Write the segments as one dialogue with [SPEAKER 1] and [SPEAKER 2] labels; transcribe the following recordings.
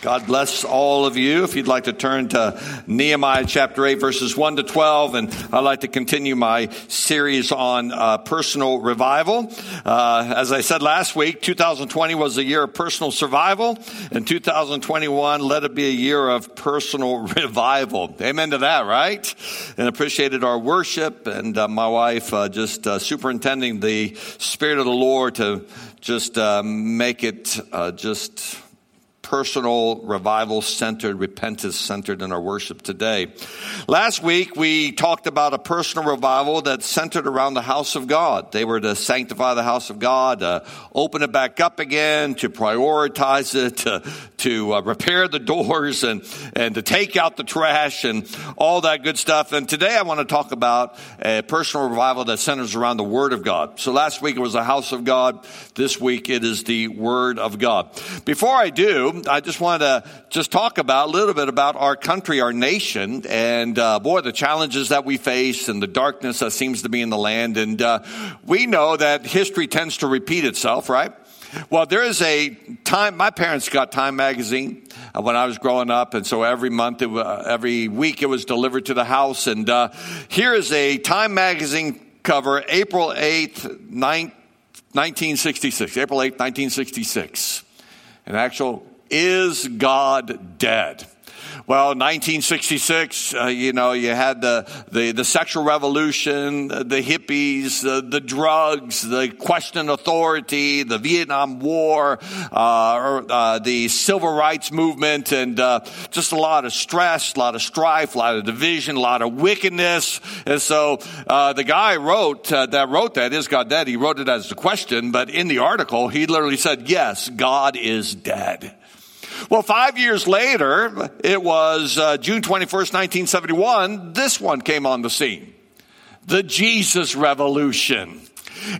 [SPEAKER 1] God bless all of you. If you'd like to turn to Nehemiah chapter 8, verses 1 to 12, and I'd like to continue my series on uh, personal revival. Uh, as I said last week, 2020 was a year of personal survival, and 2021 let it be a year of personal revival. Amen to that, right? And appreciated our worship, and uh, my wife uh, just uh, superintending the Spirit of the Lord to just uh, make it just personal, revival centered, repentance centered in our worship today. Last week, we talked about a personal revival that centered around the house of God. They were to sanctify the house of God, uh, open it back up again, to prioritize it, to, to uh, repair the doors and, and to take out the trash and all that good stuff. And today I want to talk about a personal revival that centers around the Word of God. So last week it was the house of God. This week it is the Word of God. Before I do, I just wanted to just talk about a little bit about our country, our nation, and uh, boy, the challenges that we face and the darkness that seems to be in the land. And uh, we know that history tends to repeat itself, right? Well, there is a time. My parents got Time magazine uh, when I was growing up, and so every month, it, every week, it was delivered to the house. And uh, here is a Time magazine cover, April eighth, 1966. April eighth, 1966. An actual is God dead? Well, 1966, uh, you know, you had the, the, the sexual revolution, the hippies, uh, the drugs, the question authority, the Vietnam War, uh, or, uh, the civil rights movement, and uh, just a lot of stress, a lot of strife, a lot of division, a lot of wickedness. And so uh, the guy wrote that wrote that is God dead? He wrote it as a question, but in the article, he literally said, "Yes, God is dead." Well, five years later, it was uh, June 21st, 1971, this one came on the scene. The Jesus Revolution.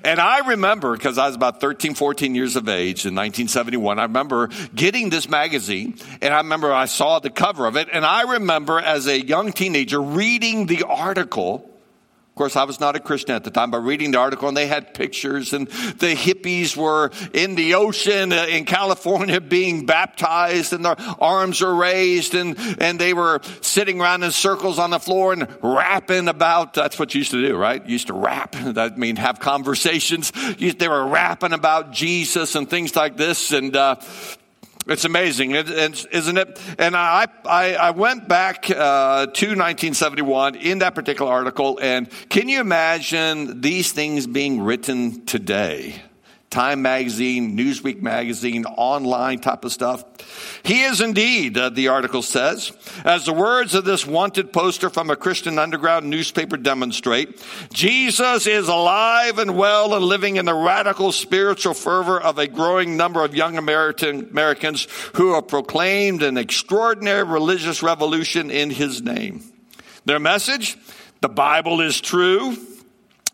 [SPEAKER 1] And I remember, because I was about 13, 14 years of age in 1971, I remember getting this magazine, and I remember I saw the cover of it, and I remember as a young teenager reading the article course, I was not a Christian at the time, but reading the article and they had pictures and the hippies were in the ocean uh, in California being baptized and their arms were raised and, and they were sitting around in circles on the floor and rapping about, that's what you used to do, right? You used to rap. That mean, have conversations. They were rapping about Jesus and things like this. And, uh, it's amazing, isn't it? And I, I, I went back uh, to 1971 in that particular article, and can you imagine these things being written today? Time magazine, Newsweek magazine, online type of stuff. He is indeed, uh, the article says, as the words of this wanted poster from a Christian underground newspaper demonstrate, Jesus is alive and well and living in the radical spiritual fervor of a growing number of young American, Americans who have proclaimed an extraordinary religious revolution in his name. Their message, the Bible is true,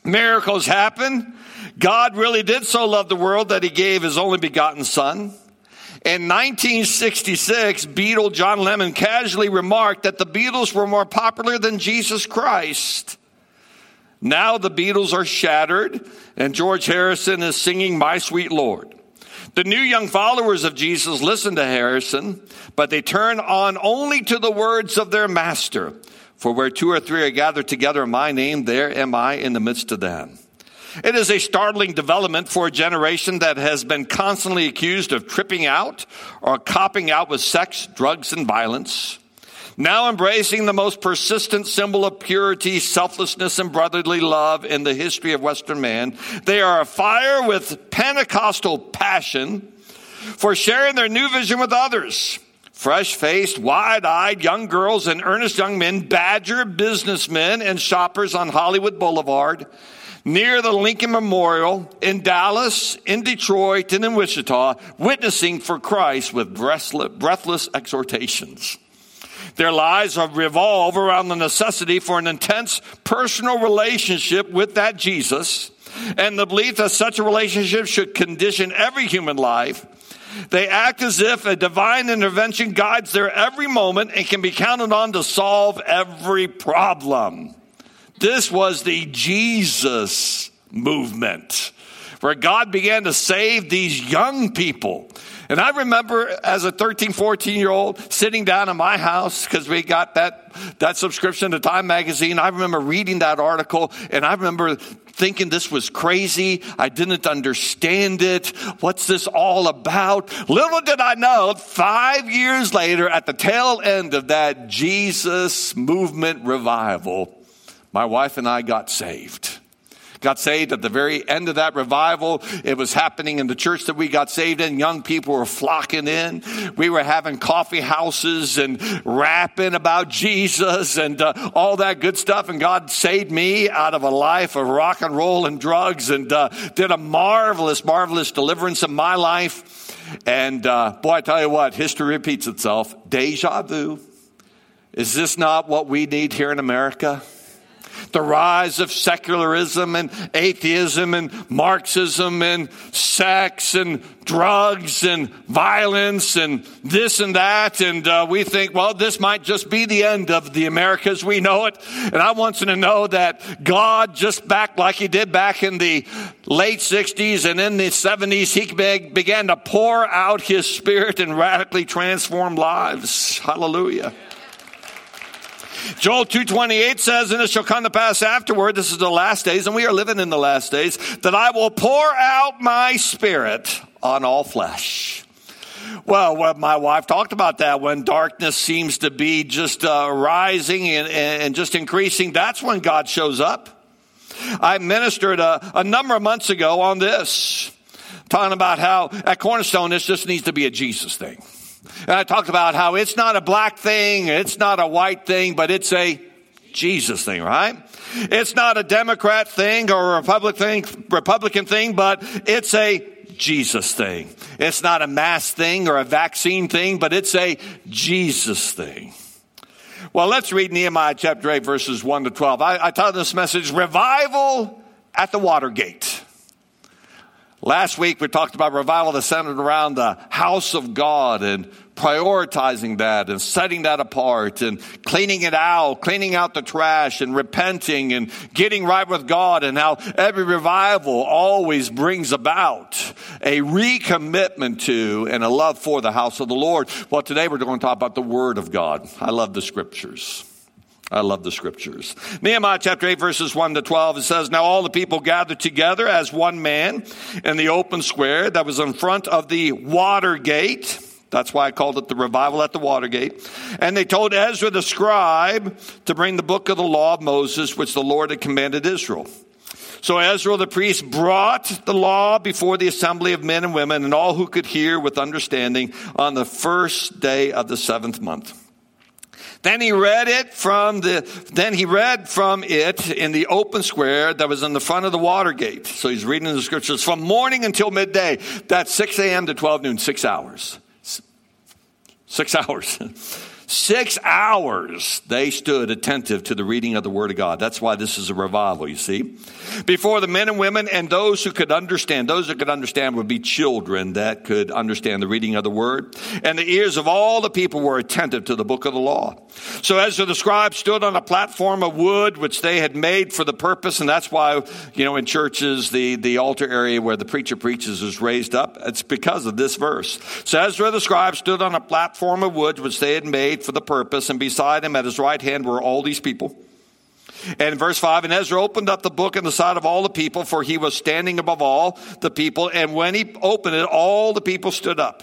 [SPEAKER 1] miracles happen, God really did so love the world that he gave his only begotten son. In 1966, Beatle John Lennon casually remarked that the Beatles were more popular than Jesus Christ. Now the Beatles are shattered, and George Harrison is singing My Sweet Lord. The new young followers of Jesus listen to Harrison, but they turn on only to the words of their master. For where two or three are gathered together in my name, there am I in the midst of them. It is a startling development for a generation that has been constantly accused of tripping out or copping out with sex, drugs, and violence. Now embracing the most persistent symbol of purity, selflessness, and brotherly love in the history of Western man, they are afire with Pentecostal passion for sharing their new vision with others. Fresh faced, wide eyed young girls and earnest young men badger businessmen and shoppers on Hollywood Boulevard near the Lincoln Memorial in Dallas, in Detroit, and in Wichita, witnessing for Christ with breathless exhortations. Their lives revolve around the necessity for an intense personal relationship with that Jesus and the belief that such a relationship should condition every human life. They act as if a divine intervention guides their every moment and can be counted on to solve every problem. This was the Jesus movement where God began to save these young people. And I remember as a 13, 14 year old sitting down in my house because we got that, that subscription to Time Magazine. I remember reading that article and I remember thinking this was crazy. I didn't understand it. What's this all about? Little did I know, five years later, at the tail end of that Jesus movement revival, my wife and I got saved got saved at the very end of that revival. It was happening in the church that we got saved in. Young people were flocking in. We were having coffee houses and rapping about Jesus and uh, all that good stuff. And God saved me out of a life of rock and roll and drugs and uh, did a marvelous, marvelous deliverance in my life. And uh, boy, I tell you what, history repeats itself. Deja vu. Is this not what we need here in America? The rise of secularism and atheism and Marxism and sex and drugs and violence and this and that. And uh, we think, well, this might just be the end of the Americas we know it. And I want you to know that God, just back like He did back in the late 60s and in the 70s, He began to pour out His Spirit and radically transform lives. Hallelujah. Joel 2.28 says, And it shall come to pass afterward, this is the last days, and we are living in the last days, that I will pour out my spirit on all flesh. Well, my wife talked about that when darkness seems to be just uh, rising and, and just increasing. That's when God shows up. I ministered a, a number of months ago on this, talking about how at Cornerstone this just needs to be a Jesus thing. And I talked about how it's not a black thing, it's not a white thing, but it's a Jesus thing, right? It's not a Democrat thing or a Republican thing, Republican thing, but it's a Jesus thing. It's not a mask thing or a vaccine thing, but it's a Jesus thing. Well, let's read Nehemiah chapter 8, verses 1 to 12. I, I titled this message, Revival at the Watergate. Last week we talked about revival that centered around the house of God and prioritizing that and setting that apart and cleaning it out, cleaning out the trash and repenting and getting right with God and how every revival always brings about a recommitment to and a love for the house of the Lord. Well, today we're going to talk about the Word of God. I love the scriptures. I love the scriptures. Nehemiah chapter 8 verses 1 to 12, it says, Now all the people gathered together as one man in the open square that was in front of the water gate. That's why I called it the revival at the Watergate. And they told Ezra the scribe to bring the book of the law of Moses, which the Lord had commanded Israel. So Ezra the priest brought the law before the assembly of men and women and all who could hear with understanding on the first day of the seventh month. Then he read it from the, then he read from it in the open square that was in the front of the water gate. So he's reading the scriptures from morning until midday. That's 6 a.m. to 12 noon, six hours. Six hours. Six hours they stood attentive to the reading of the Word of God. That's why this is a revival, you see. Before the men and women and those who could understand, those that could understand would be children that could understand the reading of the Word. And the ears of all the people were attentive to the book of the law. So Ezra the scribe stood on a platform of wood which they had made for the purpose, and that's why, you know, in churches, the, the altar area where the preacher preaches is raised up. It's because of this verse. So Ezra the scribe stood on a platform of wood which they had made for the purpose, and beside him at his right hand were all these people. And verse 5, and Ezra opened up the book in the sight of all the people, for he was standing above all the people. And when he opened it, all the people stood up.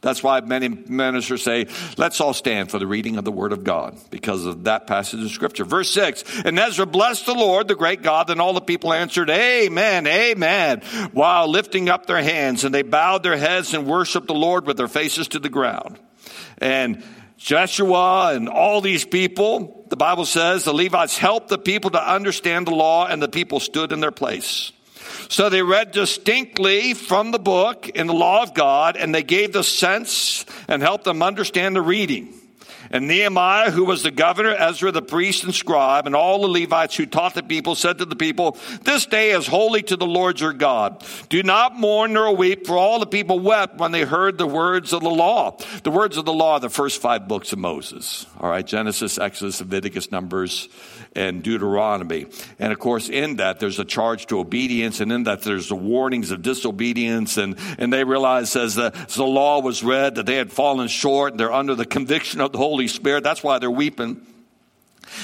[SPEAKER 1] That's why many ministers say, let's all stand for the reading of the word of God because of that passage of scripture. Verse 6, and Ezra blessed the Lord, the great God, and all the people answered, Amen, Amen, while lifting up their hands. And they bowed their heads and worshiped the Lord with their faces to the ground. And Joshua and all these people, the Bible says the Levites helped the people to understand the law and the people stood in their place. So they read distinctly from the book in the law of God and they gave the sense and helped them understand the reading. And Nehemiah, who was the governor, Ezra the priest and scribe, and all the Levites who taught the people, said to the people, This day is holy to the Lord your God. Do not mourn nor weep, for all the people wept when they heard the words of the law. The words of the law are the first five books of Moses. All right, Genesis, Exodus, Leviticus, Numbers, and Deuteronomy. And of course, in that, there's a charge to obedience, and in that, there's the warnings of disobedience. And, and they realize as the, as the law was read that they had fallen short, and they're under the conviction of the Holy Spirit. That's why they're weeping.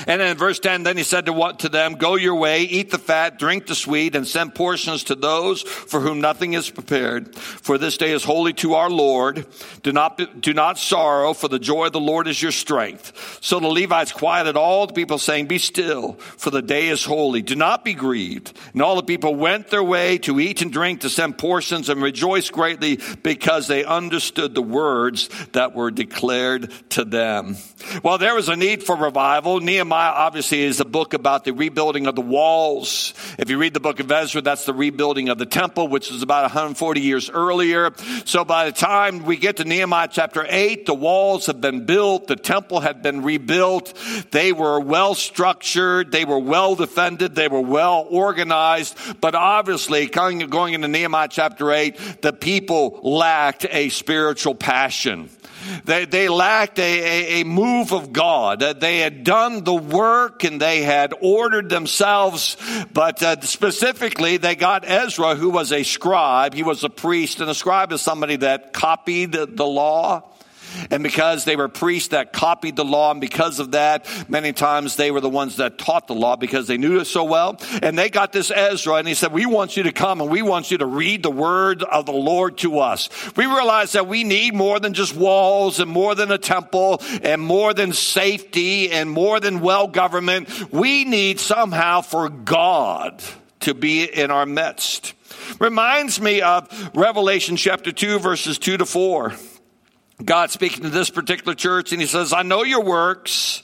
[SPEAKER 1] And then in verse 10, then he said to, what, to them, Go your way, eat the fat, drink the sweet, and send portions to those for whom nothing is prepared. For this day is holy to our Lord. Do not, do not sorrow, for the joy of the Lord is your strength. So the Levites quieted all the people, saying, Be still, for the day is holy. Do not be grieved. And all the people went their way to eat and drink, to send portions, and rejoice greatly because they understood the words that were declared to them. Well, there was a need for revival. Nehemiah obviously is a book about the rebuilding of the walls. If you read the book of Ezra, that's the rebuilding of the temple, which was about 140 years earlier. So by the time we get to Nehemiah chapter 8, the walls have been built, the temple had been rebuilt. They were well structured, they were well defended, they were well organized. But obviously, going into Nehemiah chapter 8, the people lacked a spiritual passion. They, they lacked a, a, a move of God. They had done the work and they had ordered themselves, but uh, specifically they got Ezra, who was a scribe. He was a priest, and a scribe is somebody that copied the law. And because they were priests that copied the law, and because of that, many times they were the ones that taught the law because they knew it so well. And they got this Ezra, and he said, We want you to come and we want you to read the word of the Lord to us. We realize that we need more than just walls and more than a temple and more than safety and more than well government. We need somehow for God to be in our midst. Reminds me of Revelation chapter 2, verses 2 to 4. God speaking to this particular church, and He says, I know your works,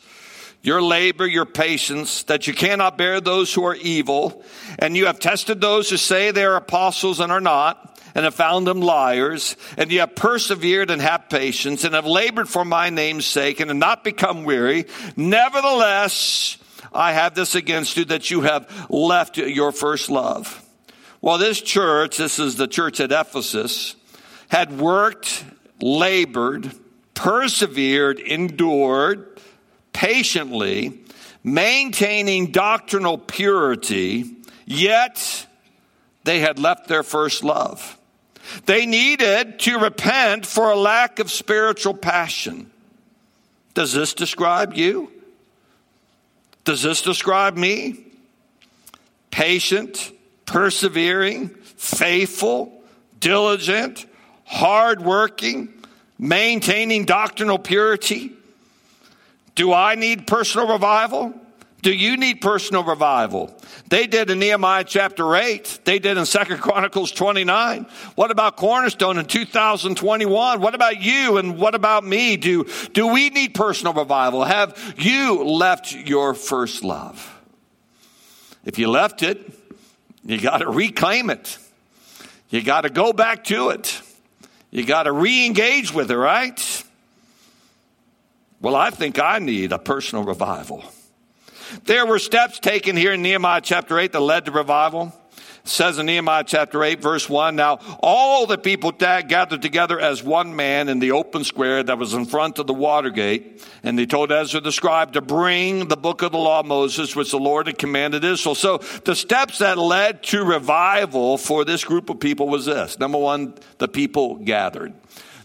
[SPEAKER 1] your labor, your patience, that you cannot bear those who are evil, and you have tested those who say they are apostles and are not, and have found them liars, and you have persevered and have patience, and have labored for my name's sake, and have not become weary. Nevertheless, I have this against you that you have left your first love. Well, this church, this is the church at Ephesus, had worked labored, persevered, endured patiently, maintaining doctrinal purity, yet they had left their first love. They needed to repent for a lack of spiritual passion. Does this describe you? Does this describe me? Patient, persevering, faithful, diligent, hardworking, maintaining doctrinal purity? Do I need personal revival? Do you need personal revival? They did in Nehemiah chapter 8. They did in Second Chronicles 29. What about Cornerstone in 2021? What about you and what about me? Do, do we need personal revival? Have you left your first love? If you left it, you got to reclaim it. You got to go back to it. You got to re engage with it, right? Well, I think I need a personal revival. There were steps taken here in Nehemiah chapter 8 that led to revival. It says in Nehemiah chapter 8, verse 1 Now all the people gathered together as one man in the open square that was in front of the water gate. And they told Ezra the scribe to bring the book of the law of Moses, which the Lord had commanded Israel. So the steps that led to revival for this group of people was this. Number one, the people gathered.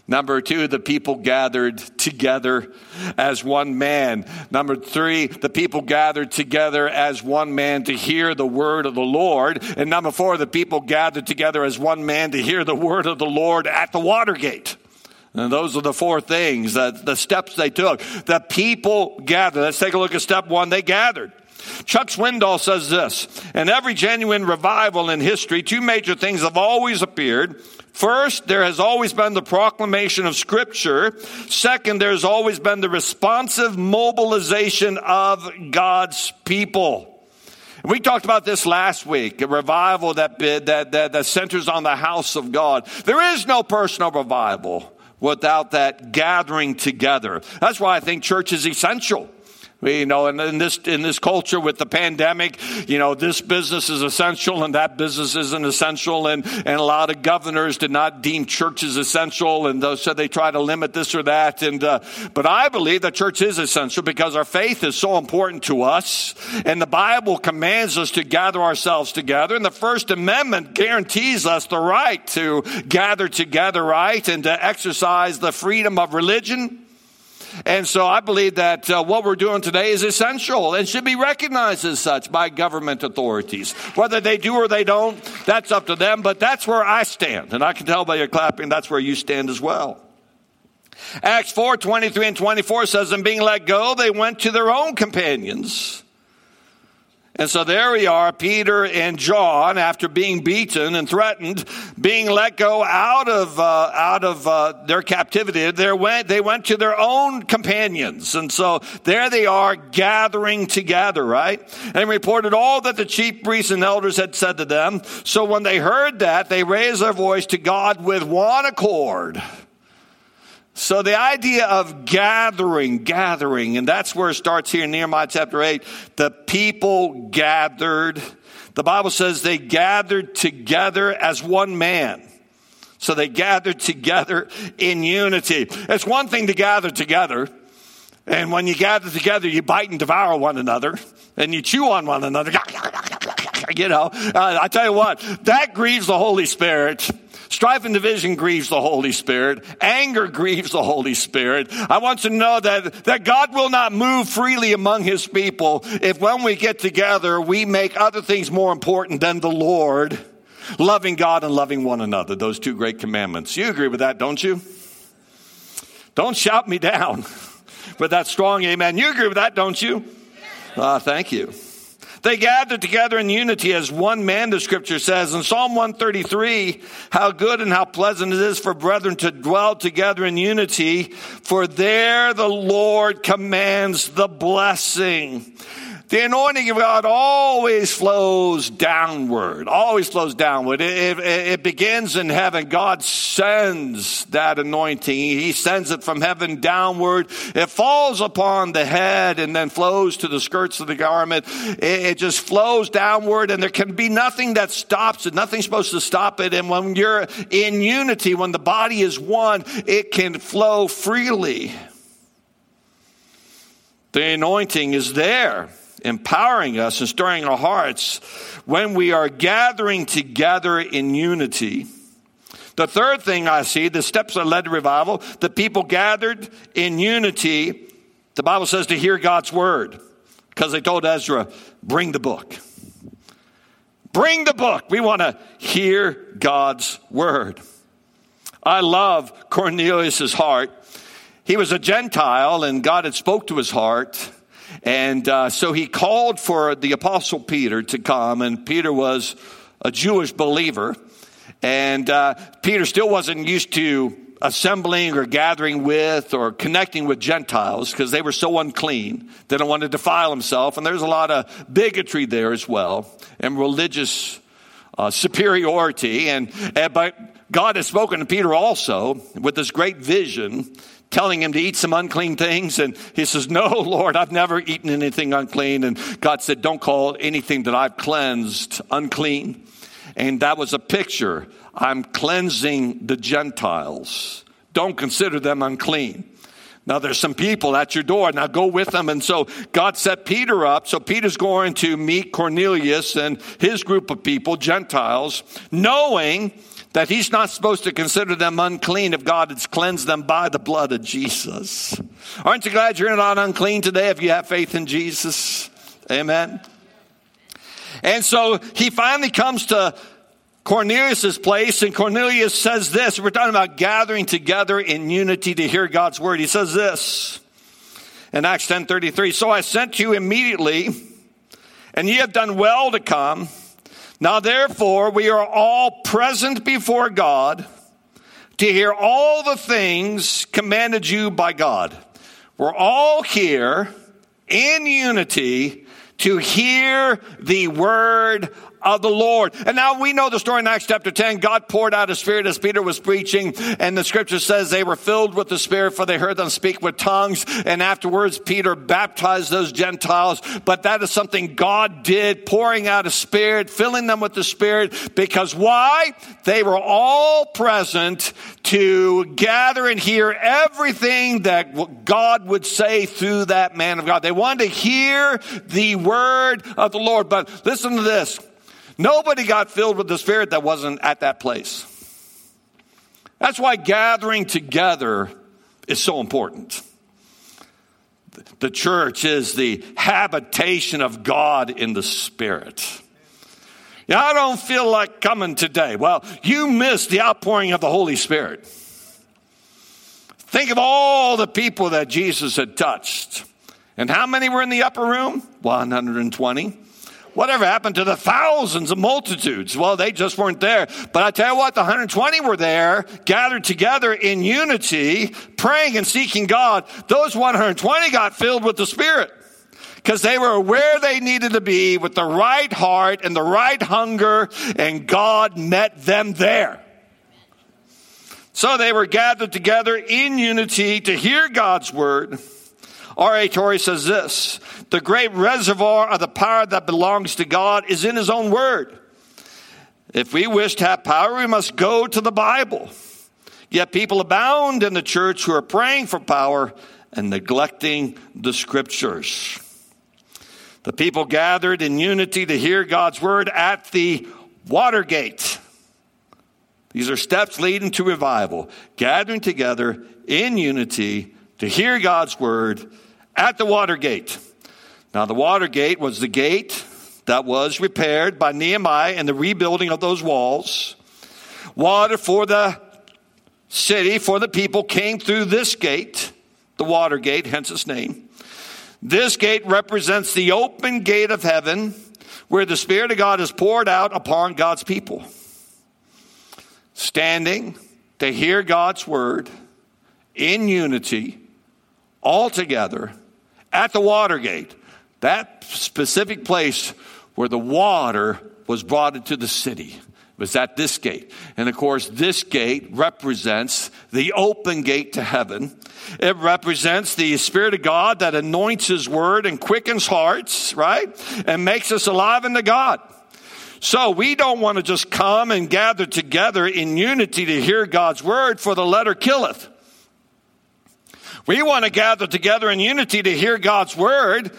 [SPEAKER 1] Number two, the people gathered together as one man. Number three, the people gathered together as one man to hear the word of the Lord. And number four, the people gathered together as one man to hear the word of the Lord at the Watergate. And those are the four things, that the steps they took. The people gathered. Let's take a look at step one. They gathered. Chuck Swindoll says this In every genuine revival in history, two major things have always appeared. First, there has always been the proclamation of Scripture. Second, there's always been the responsive mobilization of God's people. We talked about this last week, a revival that, that, that, that centers on the house of God. There is no personal revival without that gathering together. That's why I think church is essential. You know, and in this in this culture with the pandemic, you know, this business is essential and that business isn't essential, and and a lot of governors did not deem churches essential, and those said they try to limit this or that. And uh, but I believe the church is essential because our faith is so important to us, and the Bible commands us to gather ourselves together, and the First Amendment guarantees us the right to gather together, right, and to exercise the freedom of religion and so I believe that uh, what we're doing today is essential and should be recognized as such by government authorities. Whether they do or they don't, that's up to them, but that's where I stand. And I can tell by your clapping, that's where you stand as well. Acts 4 23 and 24 says, And being let go, they went to their own companions and so there we are, Peter and John, after being beaten and threatened, being let go out of uh, out of uh, their captivity. They went they went to their own companions, and so there they are gathering together, right? And reported all that the chief priests and elders had said to them. So when they heard that, they raised their voice to God with one accord. So the idea of gathering, gathering, and that's where it starts here in Nehemiah chapter 8. The people gathered. The Bible says they gathered together as one man. So they gathered together in unity. It's one thing to gather together. And when you gather together, you bite and devour one another and you chew on one another. You know, uh, I tell you what, that grieves the Holy Spirit. Strife and division grieves the Holy Spirit. Anger grieves the Holy Spirit. I want you to know that, that God will not move freely among his people if when we get together, we make other things more important than the Lord, loving God and loving one another. Those two great commandments. You agree with that, don't you? Don't shout me down with that strong amen. You agree with that, don't you? Uh, thank you. They gathered together in unity as one man, the scripture says. In Psalm 133, how good and how pleasant it is for brethren to dwell together in unity, for there the Lord commands the blessing. The anointing of God always flows downward, always flows downward. It, it, it, begins in heaven. God sends that anointing. He sends it from heaven downward. It falls upon the head and then flows to the skirts of the garment. It, it just flows downward and there can be nothing that stops it. Nothing's supposed to stop it. And when you're in unity, when the body is one, it can flow freely. The anointing is there empowering us and stirring our hearts when we are gathering together in unity. The third thing I see, the steps that led to revival, the people gathered in unity, the Bible says to hear God's word. Because they told Ezra, bring the book. Bring the book. We want to hear God's word. I love Cornelius's heart. He was a Gentile and God had spoke to his heart and uh, so he called for the Apostle Peter to come, and Peter was a Jewish believer. And uh, Peter still wasn't used to assembling or gathering with or connecting with Gentiles because they were so unclean. They don't want to defile himself. And there's a lot of bigotry there as well and religious uh, superiority. And, and, but God has spoken to Peter also with this great vision telling him to eat some unclean things. And he says, No, Lord, I've never eaten anything unclean. And God said, Don't call anything that I've cleansed unclean. And that was a picture. I'm cleansing the Gentiles. Don't consider them unclean. Now there's some people at your door. Now go with them. And so God set Peter up. So Peter's going to meet Cornelius and his group of people, Gentiles, knowing that he's not supposed to consider them unclean if God has cleansed them by the blood of Jesus. Aren't you glad you're not unclean today if you have faith in Jesus? Amen. And so he finally comes to Cornelius's place, and Cornelius says this. We're talking about gathering together in unity to hear God's word. He says this in Acts 10:33. So I sent you immediately, and ye have done well to come. Now, therefore, we are all present before God to hear all the things commanded you by God. We're all here in unity to hear the word of the Lord. And now we know the story in Acts chapter 10. God poured out his spirit as Peter was preaching. And the scripture says they were filled with the spirit for they heard them speak with tongues. And afterwards, Peter baptized those Gentiles. But that is something God did, pouring out a spirit, filling them with the spirit. Because why? They were all present to gather and hear everything that God would say through that man of God. They wanted to hear the word of the Lord. But listen to this. Nobody got filled with the Spirit that wasn't at that place. That's why gathering together is so important. The church is the habitation of God in the Spirit. Yeah, I don't feel like coming today. Well, you missed the outpouring of the Holy Spirit. Think of all the people that Jesus had touched. And how many were in the upper room? 120. Whatever happened to the thousands of multitudes? Well, they just weren't there. But I tell you what, the 120 were there, gathered together in unity, praying and seeking God. Those 120 got filled with the Spirit because they were where they needed to be with the right heart and the right hunger, and God met them there. So they were gathered together in unity to hear God's word. R.A. Torrey says this The great reservoir of the power that belongs to God is in His own word. If we wish to have power, we must go to the Bible. Yet people abound in the church who are praying for power and neglecting the scriptures. The people gathered in unity to hear God's word at the Watergate. These are steps leading to revival, gathering together in unity to hear God's word at the Watergate. Now, the Watergate was the gate that was repaired by Nehemiah and the rebuilding of those walls. Water for the city, for the people, came through this gate, the Watergate, hence its name. This gate represents the open gate of heaven where the Spirit of God is poured out upon God's people standing to hear God's word in unity, all together at the Watergate, that specific place where the water was brought into the city was at this gate. And of course, this gate represents the open gate to heaven. It represents the Spirit of God that anoints His Word and quickens hearts, right? And makes us alive unto God. So we don't want to just come and gather together in unity to hear God's word for the letter killeth. We want to gather together in unity to hear God's word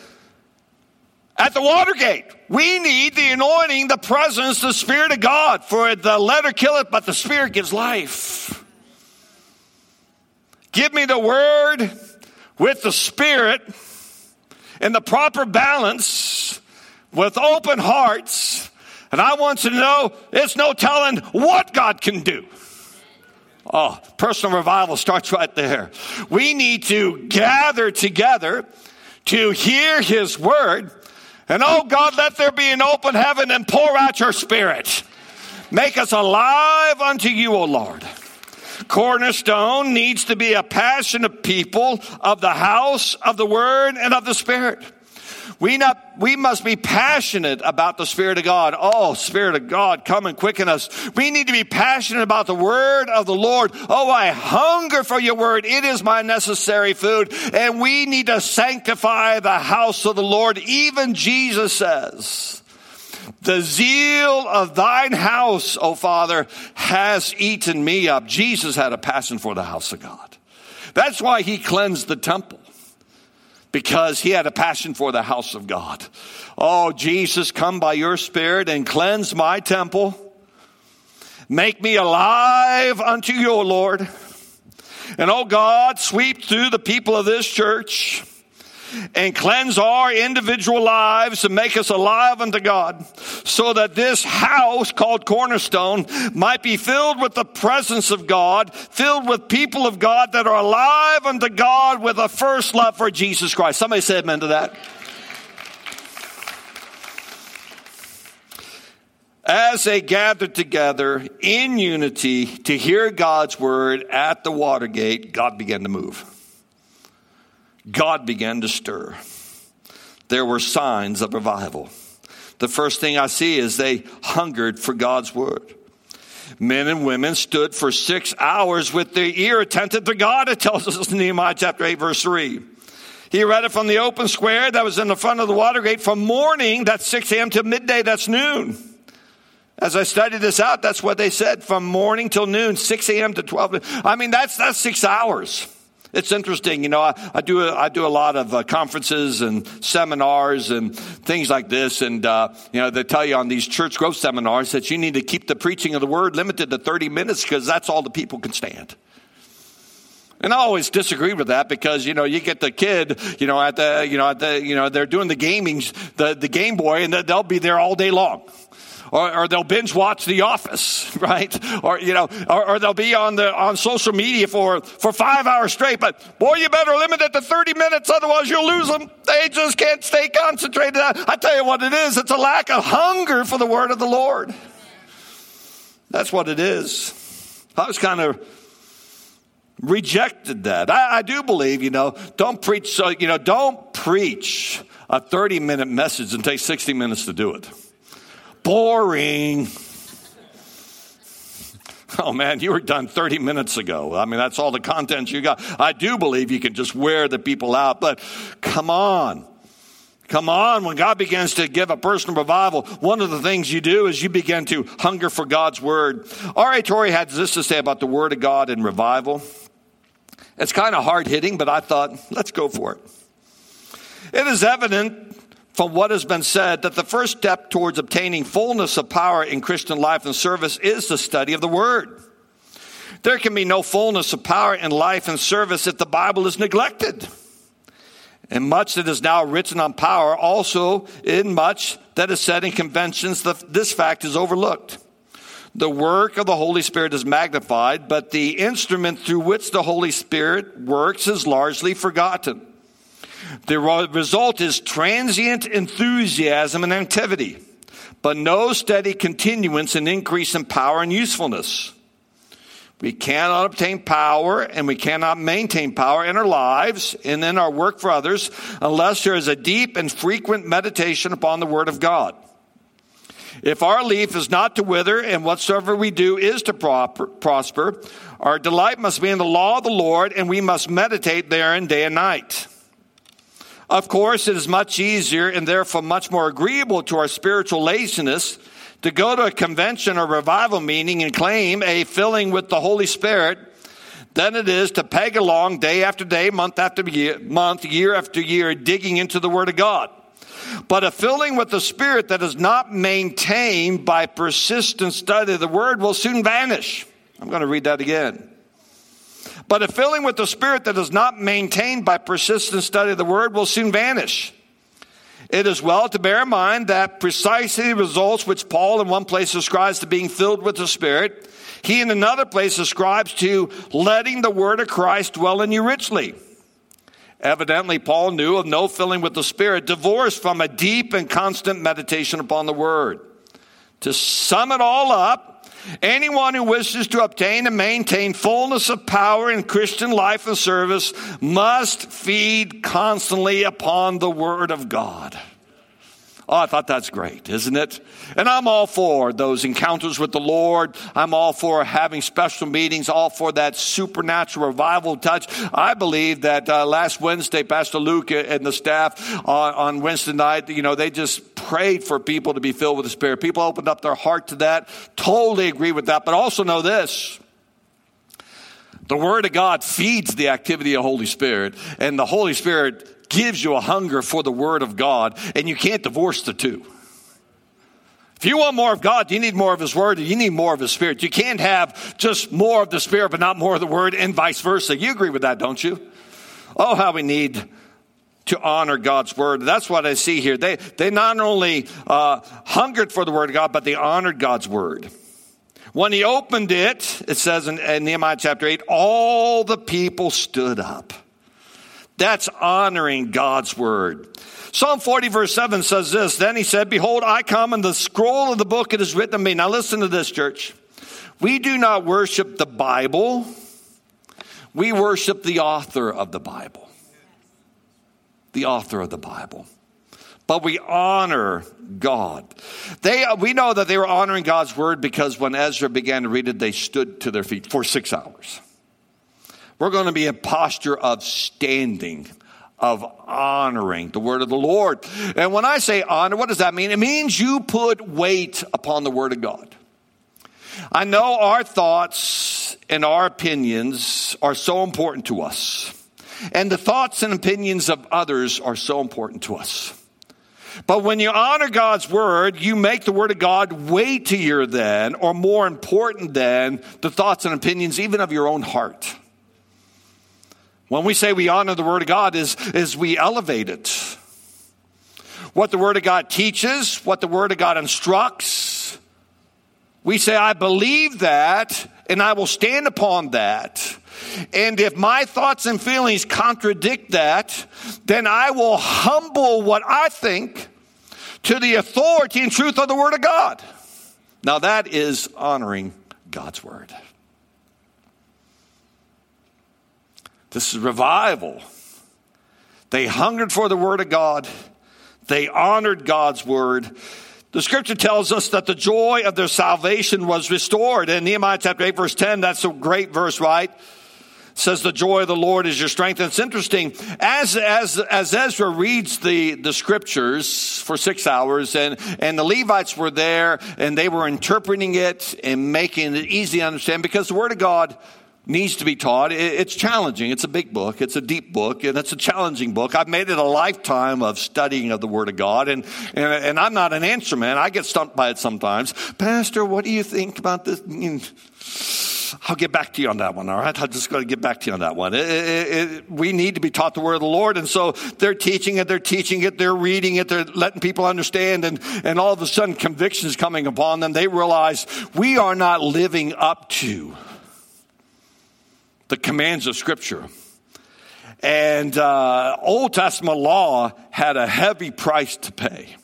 [SPEAKER 1] at the Watergate. We need the anointing, the presence, the Spirit of God. For the letter killeth, but the Spirit gives life. Give me the word with the Spirit in the proper balance with open hearts and I want to know it's no telling what God can do. Oh, personal revival starts right there. We need to gather together to hear his word. And oh God, let there be an open heaven and pour out your spirit. Make us alive unto you, O Lord. Cornerstone needs to be a passionate people of the house of the word and of the spirit. We not, we must be passionate about the Spirit of God. Oh, Spirit of God, come and quicken us. We need to be passionate about the word of the Lord. Oh, I hunger for your word. It is my necessary food. And we need to sanctify the house of the Lord. Even Jesus says, the zeal of thine house, O Father, has eaten me up. Jesus had a passion for the house of God. That's why he cleansed the temple because he had a passion for the house of God. Oh, Jesus, come by your spirit and cleanse my temple. Make me alive unto you, O Lord. And oh God, sweep through the people of this church and cleanse our individual lives and make us alive unto God so that this house called Cornerstone might be filled with the presence of God, filled with people of God that are alive unto God with a first love for Jesus Christ. Somebody say amen to that. as they gathered together in unity to hear God's word at the Watergate, God began to move. God began to stir. There were signs of revival. the first thing I see is they hungered for God's word. Men and women stood for six hours with their ear attentive to God, it tells us in Nehemiah chapter 8, verse 3. He read it from the open square that was in the front of the water gate from morning, that's 6 a.m., to midday, that's noon. As I studied this out, that's what they said from morning till noon, 6 a.m. to 12. I mean, that's, that's six hours. It's interesting, you know. I, I do a, I do a lot of uh, conferences and seminars and things like this, and uh, you know they tell you on these church growth seminars that you need to keep the preaching of the word limited to thirty minutes because that's all the people can stand. And I always disagree with that because you know you get the kid, you know at the you know at the you know they're doing the gaming, the the Game Boy, and they'll be there all day long or, or they'll binge watch The Office, right? Or, you know, or, or, they'll be on the, on social media for, for five hours straight. But boy, you better limit it to 30 minutes. Otherwise you'll lose them. They just can't stay concentrated. I tell you what it is. It's a lack of hunger for the word of the Lord. That's what it is. I was kind of rejected that. I, I, do believe, you know, don't preach, so, you know, don't preach a 30 minute message and take 60 minutes to do it boring. Oh man, you were done 30 minutes ago. I mean, that's all the content you got. I do believe you can just wear the people out, but come on. Come on, when God begins to give a personal revival, one of the things you do is you begin to hunger for God's word. R.A. Torrey had this to say about the word of God and revival. It's kind of hard hitting, but I thought, let's go for it. It is evident from what has been said that the first step towards obtaining fullness of power in Christian life and service is the study of the Word. There can be no fullness of power in life and service if the Bible is neglected. And much that is now written on power, also in much that is said in conventions, this fact is overlooked. The work of the Holy Spirit is magnified, but the instrument through which the Holy Spirit works is largely forgotten. The result is transient enthusiasm and activity, but no steady continuance and increase in power and usefulness. We cannot obtain power and we cannot maintain power in our lives and in our work for others unless there is a deep and frequent meditation upon the Word of God. If our leaf is not to wither and whatsoever we do is to prosper, our delight must be in the law of the Lord and we must meditate therein day and night. Of course, it is much easier and therefore much more agreeable to our spiritual laziness to go to a convention or revival meeting and claim a filling with the Holy Spirit than it is to peg along day after day, month after year, month, year after year, digging into the Word of God. But a filling with the Spirit that is not maintained by persistent study of the Word will soon vanish. I'm going to read that again. But a filling with the Spirit that is not maintained by persistent study of the Word will soon vanish. It is well to bear in mind that precisely the results which Paul in one place ascribes to being filled with the Spirit, he in another place ascribes to letting the Word of Christ dwell in you richly. Evidently, Paul knew of no filling with the Spirit divorced from a deep and constant meditation upon the Word. To sum it all up, Anyone who wishes to obtain and maintain fullness of power in Christian life and service must feed constantly upon the Word of God. Oh, I thought that's great, isn't it? And I'm all for those encounters with the Lord. I'm all for having special meetings, all for that supernatural revival touch. I believe that uh, last Wednesday, Pastor Luke and the staff on, on Wednesday night, you know, they just prayed for people to be filled with the Spirit. People opened up their heart to that. Totally agree with that. But also know this. The Word of God feeds the activity of Holy Spirit, and the Holy Spirit gives you a hunger for the Word of God, and you can't divorce the two. If you want more of God, you need more of His Word, you need more of His Spirit. You can't have just more of the Spirit, but not more of the Word, and vice versa. You agree with that, don't you? Oh, how we need to honor God's Word. That's what I see here. They, they not only uh, hungered for the Word of God, but they honored God's Word. When he opened it, it says in, in Nehemiah chapter 8, all the people stood up. That's honoring God's word. Psalm 40 verse 7 says this, Then he said, Behold, I come and the scroll of the book it is written of me. Now listen to this, church. We do not worship the Bible. We worship the author of the Bible. The author of the Bible. but we honor God. They, we know that they were honoring God's word because when Ezra began to read it, they stood to their feet for six hours. We're going to be a posture of standing, of honoring the word of the Lord. And when I say honor, what does that mean? It means you put weight upon the word of God. I know our thoughts and our opinions are so important to us. And the thoughts and opinions of others are so important to us. But when you honor God's word, you make the word of God weightier than or more important than the thoughts and opinions even of your own heart. When we say we honor the Word of God is, is we elevate it. What the Word of God teaches, what the Word of God instructs. We say, I believe that and I will stand upon that. And if my thoughts and feelings contradict that, then I will humble what I think to the authority and truth of the Word of God. Now that is honoring God's Word. This is revival. They hungered for the word of God. They honored God's word. The scripture tells us that the joy of their salvation was restored. In Nehemiah chapter 8, verse 10, that's a great verse, right? says the joy of the Lord is your strength. And it's interesting, as, as, as Ezra reads the, the scriptures for six hours and, and the Levites were there and they were interpreting it and making it easy to understand because the word of God needs to be taught. It's challenging. It's a big book. It's a deep book, and it's a challenging book. I've made it a lifetime of studying of the Word of God, and, and, and I'm not an answer man. I get stumped by it sometimes. Pastor, what do you think about this? I'll get back to you on that one, all right? I'm just going to get back to you on that one. It, it, it, we need to be taught the word of the Lord, and so they're teaching it, they're teaching it, they're reading it, they're letting people understand, and, and all of a sudden conviction is coming upon them. They realize we are not living up to the commands of Scripture. And uh, Old Testament law had a heavy price to pay.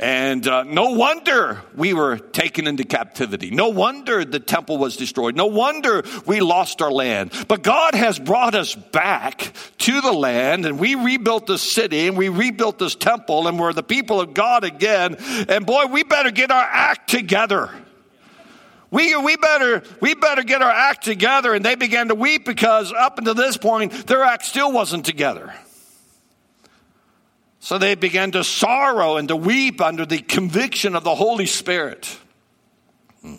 [SPEAKER 1] And uh, no wonder we were taken into captivity. No wonder the temple was destroyed. No wonder we lost our land. But God has brought us back to the land and we rebuilt the city and we rebuilt this temple and we're the people of God again. And boy, we better get our act together. We, we, better, we better get our act together. And they began to weep because up until this point, their act still wasn't together. So they began to sorrow and to weep under the conviction of the Holy Spirit. Hmm.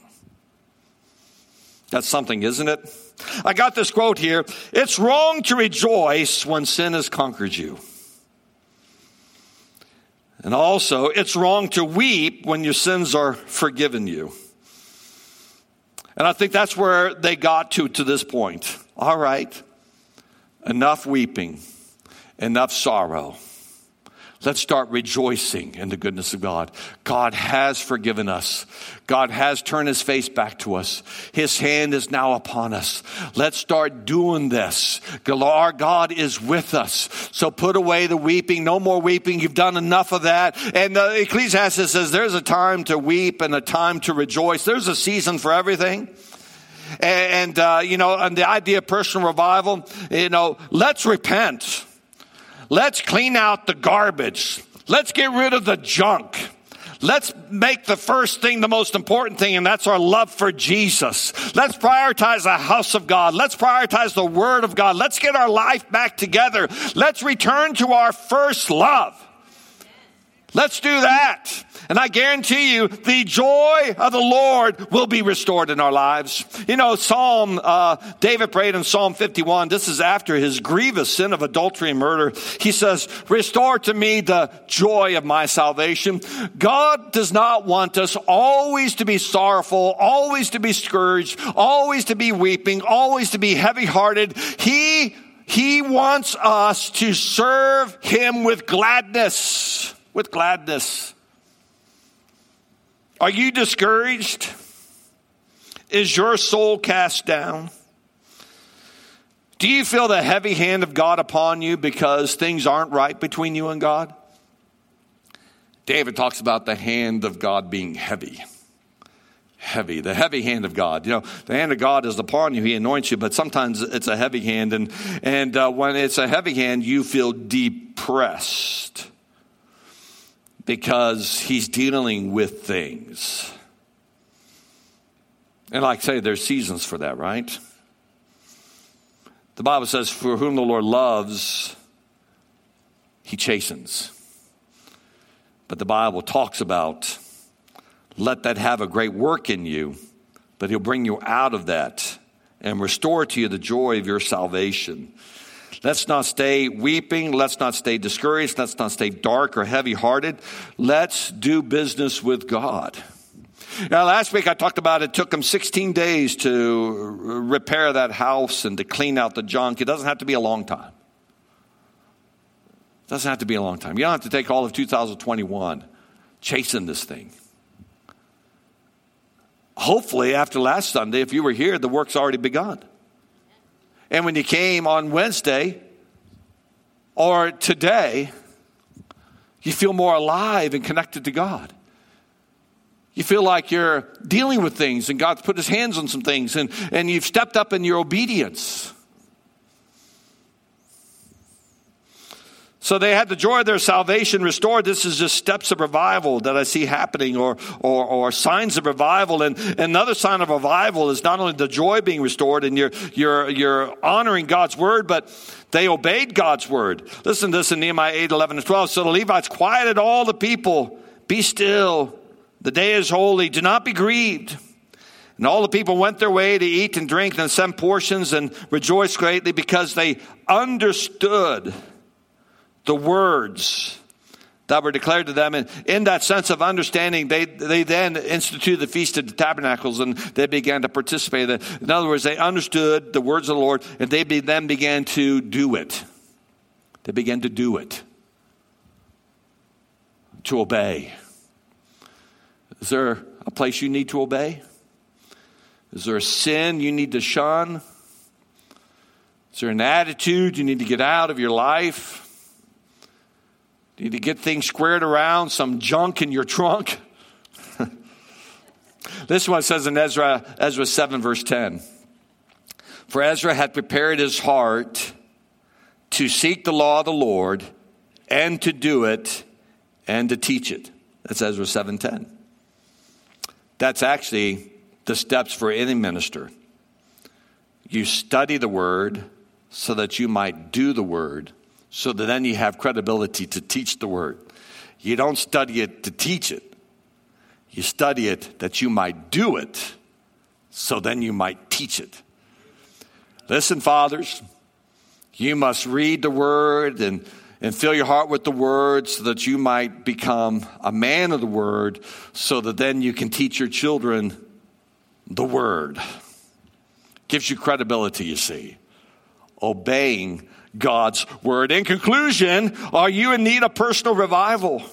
[SPEAKER 1] That's something, isn't it? I got this quote here. It's wrong to rejoice when sin has conquered you. And also, it's wrong to weep when your sins are forgiven you. And I think that's where they got to to this point. All right, enough weeping, enough sorrow. Let's start rejoicing in the goodness of God. God has forgiven us. God has turned his face back to us. His hand is now upon us. Let's start doing this. Our God is with us. So put away the weeping. No more weeping. You've done enough of that. And uh, Ecclesiastes says there's a time to weep and a time to rejoice. There's a season for everything. And, uh, you know, and the idea of personal revival, you know, let's repent. Let's clean out the garbage. Let's get rid of the junk. Let's make the first thing the most important thing, and that's our love for Jesus. Let's prioritize the house of God. Let's prioritize the word of God. Let's get our life back together. Let's return to our first love. Let's do that. And I guarantee you, the joy of the Lord will be restored in our lives. You know, Psalm, uh, David prayed in Psalm 51. This is after his grievous sin of adultery and murder. He says, restore to me the joy of my salvation. God does not want us always to be sorrowful, always to be scourged, always to be weeping, always to be heavy hearted. He, he wants us to serve him with gladness, with gladness. Are you discouraged? Is your soul cast down? Do you feel the heavy hand of God upon you because things aren't right between you and God? David talks about the hand of God being heavy. Heavy, the heavy hand of God. You know, the hand of God is upon you, He anoints you, but sometimes it's a heavy hand. And, and uh, when it's a heavy hand, you feel depressed. Because he's dealing with things. And like I say, there's seasons for that, right? The Bible says, For whom the Lord loves, he chastens. But the Bible talks about, let that have a great work in you, but he'll bring you out of that and restore to you the joy of your salvation. Let's not stay weeping. Let's not stay discouraged. Let's not stay dark or heavy hearted. Let's do business with God. Now, last week I talked about it took him 16 days to repair that house and to clean out the junk. It doesn't have to be a long time. It doesn't have to be a long time. You don't have to take all of 2021 chasing this thing. Hopefully, after last Sunday, if you were here, the work's already begun. And when you came on Wednesday or today, you feel more alive and connected to God. You feel like you're dealing with things and God's put his hands on some things and, and you've stepped up in your obedience. So they had the joy of their salvation restored. This is just steps of revival that I see happening or, or, or signs of revival. And, another sign of revival is not only the joy being restored and you're, you're, you're honoring God's word, but they obeyed God's word. Listen to this in Nehemiah 8, 11, and 12. So the Levites quieted all the people. Be still. The day is holy. Do not be grieved. And all the people went their way to eat and drink and send portions and rejoiced greatly because they understood the words that were declared to them. And in that sense of understanding, they, they then instituted the Feast of the Tabernacles and they began to participate. In other words, they understood the words of the Lord and they be, then began to do it. They began to do it, to obey. Is there a place you need to obey? Is there a sin you need to shun? Is there an attitude you need to get out of your life? Need to get things squared around, some junk in your trunk? this one says in Ezra, Ezra 7, verse 10. For Ezra had prepared his heart to seek the law of the Lord and to do it and to teach it. That's Ezra 7:10. That's actually the steps for any minister. You study the word so that you might do the word, so that then you have credibility to teach the word. You don't study it to teach it, you study it that you might do it, so then you might teach it. Listen, fathers, you must read the word and and fill your heart with the word so that you might become a man of the word so that then you can teach your children the word. Gives you credibility, you see. Obeying God's word. In conclusion, are you in need of personal revival?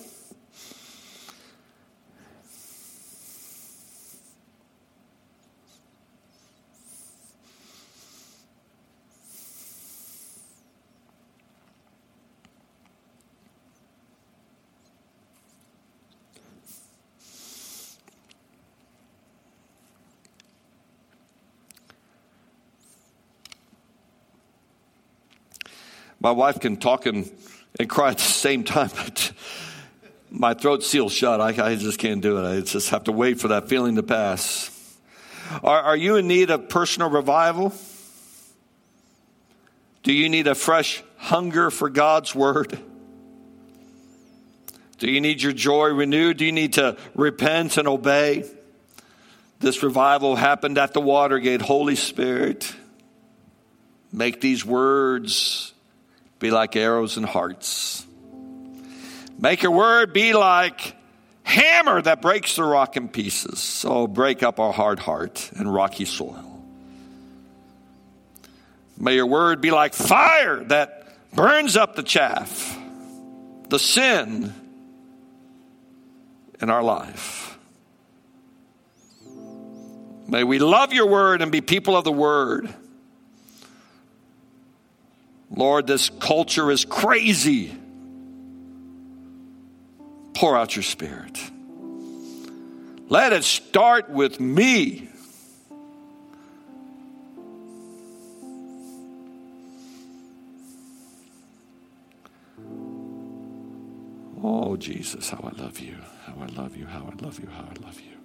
[SPEAKER 1] My wife can talk and, and cry at the same time, but my throat's sealed shut. I, I just can't do it. I just have to wait for that feeling to pass. Are, are you in need of personal revival? Do you need a fresh hunger for God's word? Do you need your joy renewed? Do you need to repent and obey? This revival happened at the Water Gate. Holy Spirit, make these words be like arrows and hearts. Make your word be like hammer that breaks the rock in pieces. So break up our hard heart and rocky soil. May your word be like fire that burns up the chaff, the sin in our life. May we love your word and be people of the word. Lord, this culture is crazy. Pour out your spirit. Let it start with me. Oh, Jesus, how I love you, how I love you, how I love you, how I love you.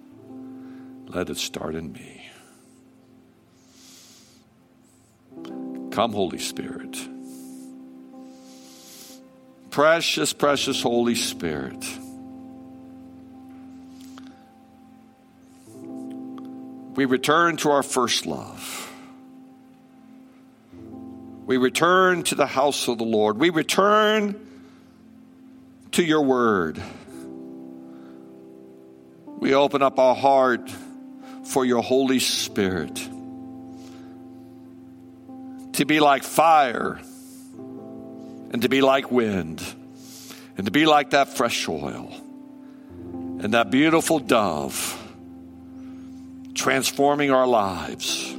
[SPEAKER 1] Let it start in me. Come, Holy Spirit. Precious, precious Holy Spirit. We return to our first love. We return to the house of the Lord. We return to your word. We open up our heart for your Holy Spirit to be like fire and to be like wind and to be like that fresh oil and that beautiful dove transforming our lives.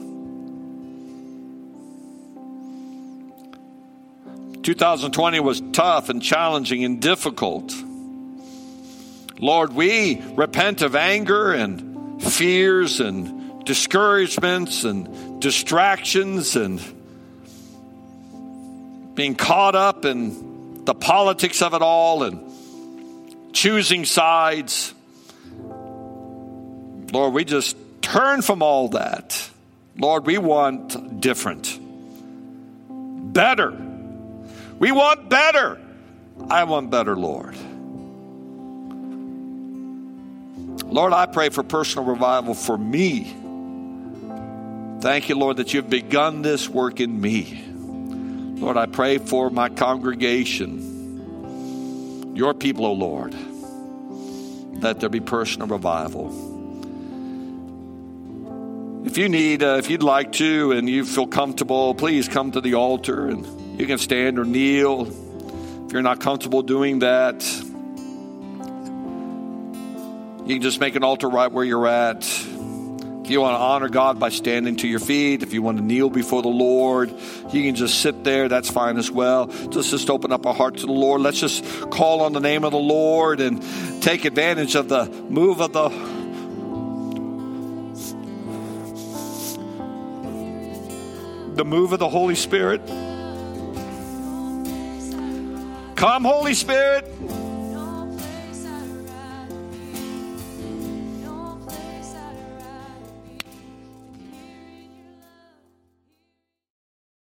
[SPEAKER 1] 2020 was tough and challenging and difficult. Lord, we repent of anger and fears and discouragements and distractions and being caught up in the politics of it all and choosing sides. Lord, we just turn from all that. Lord, we want different, better. We want better. I want better, Lord. Lord, I pray for personal revival for me. Thank you, Lord, that you've begun this work in me. Lord, I pray for my congregation, your people, O oh Lord, that there be personal revival. If you need, uh, if you'd like to, and you feel comfortable, please come to the altar and you can stand or kneel. If you're not comfortable doing that, you can just make an altar right where you're at. If you want to honor God by standing to your feet, if you want to kneel before the Lord, you can just sit there. That's fine as well. Just just open up our heart to the Lord. Let's just call on the name of the Lord and take advantage of the move of the the move of the Holy Spirit. Come, Holy Spirit.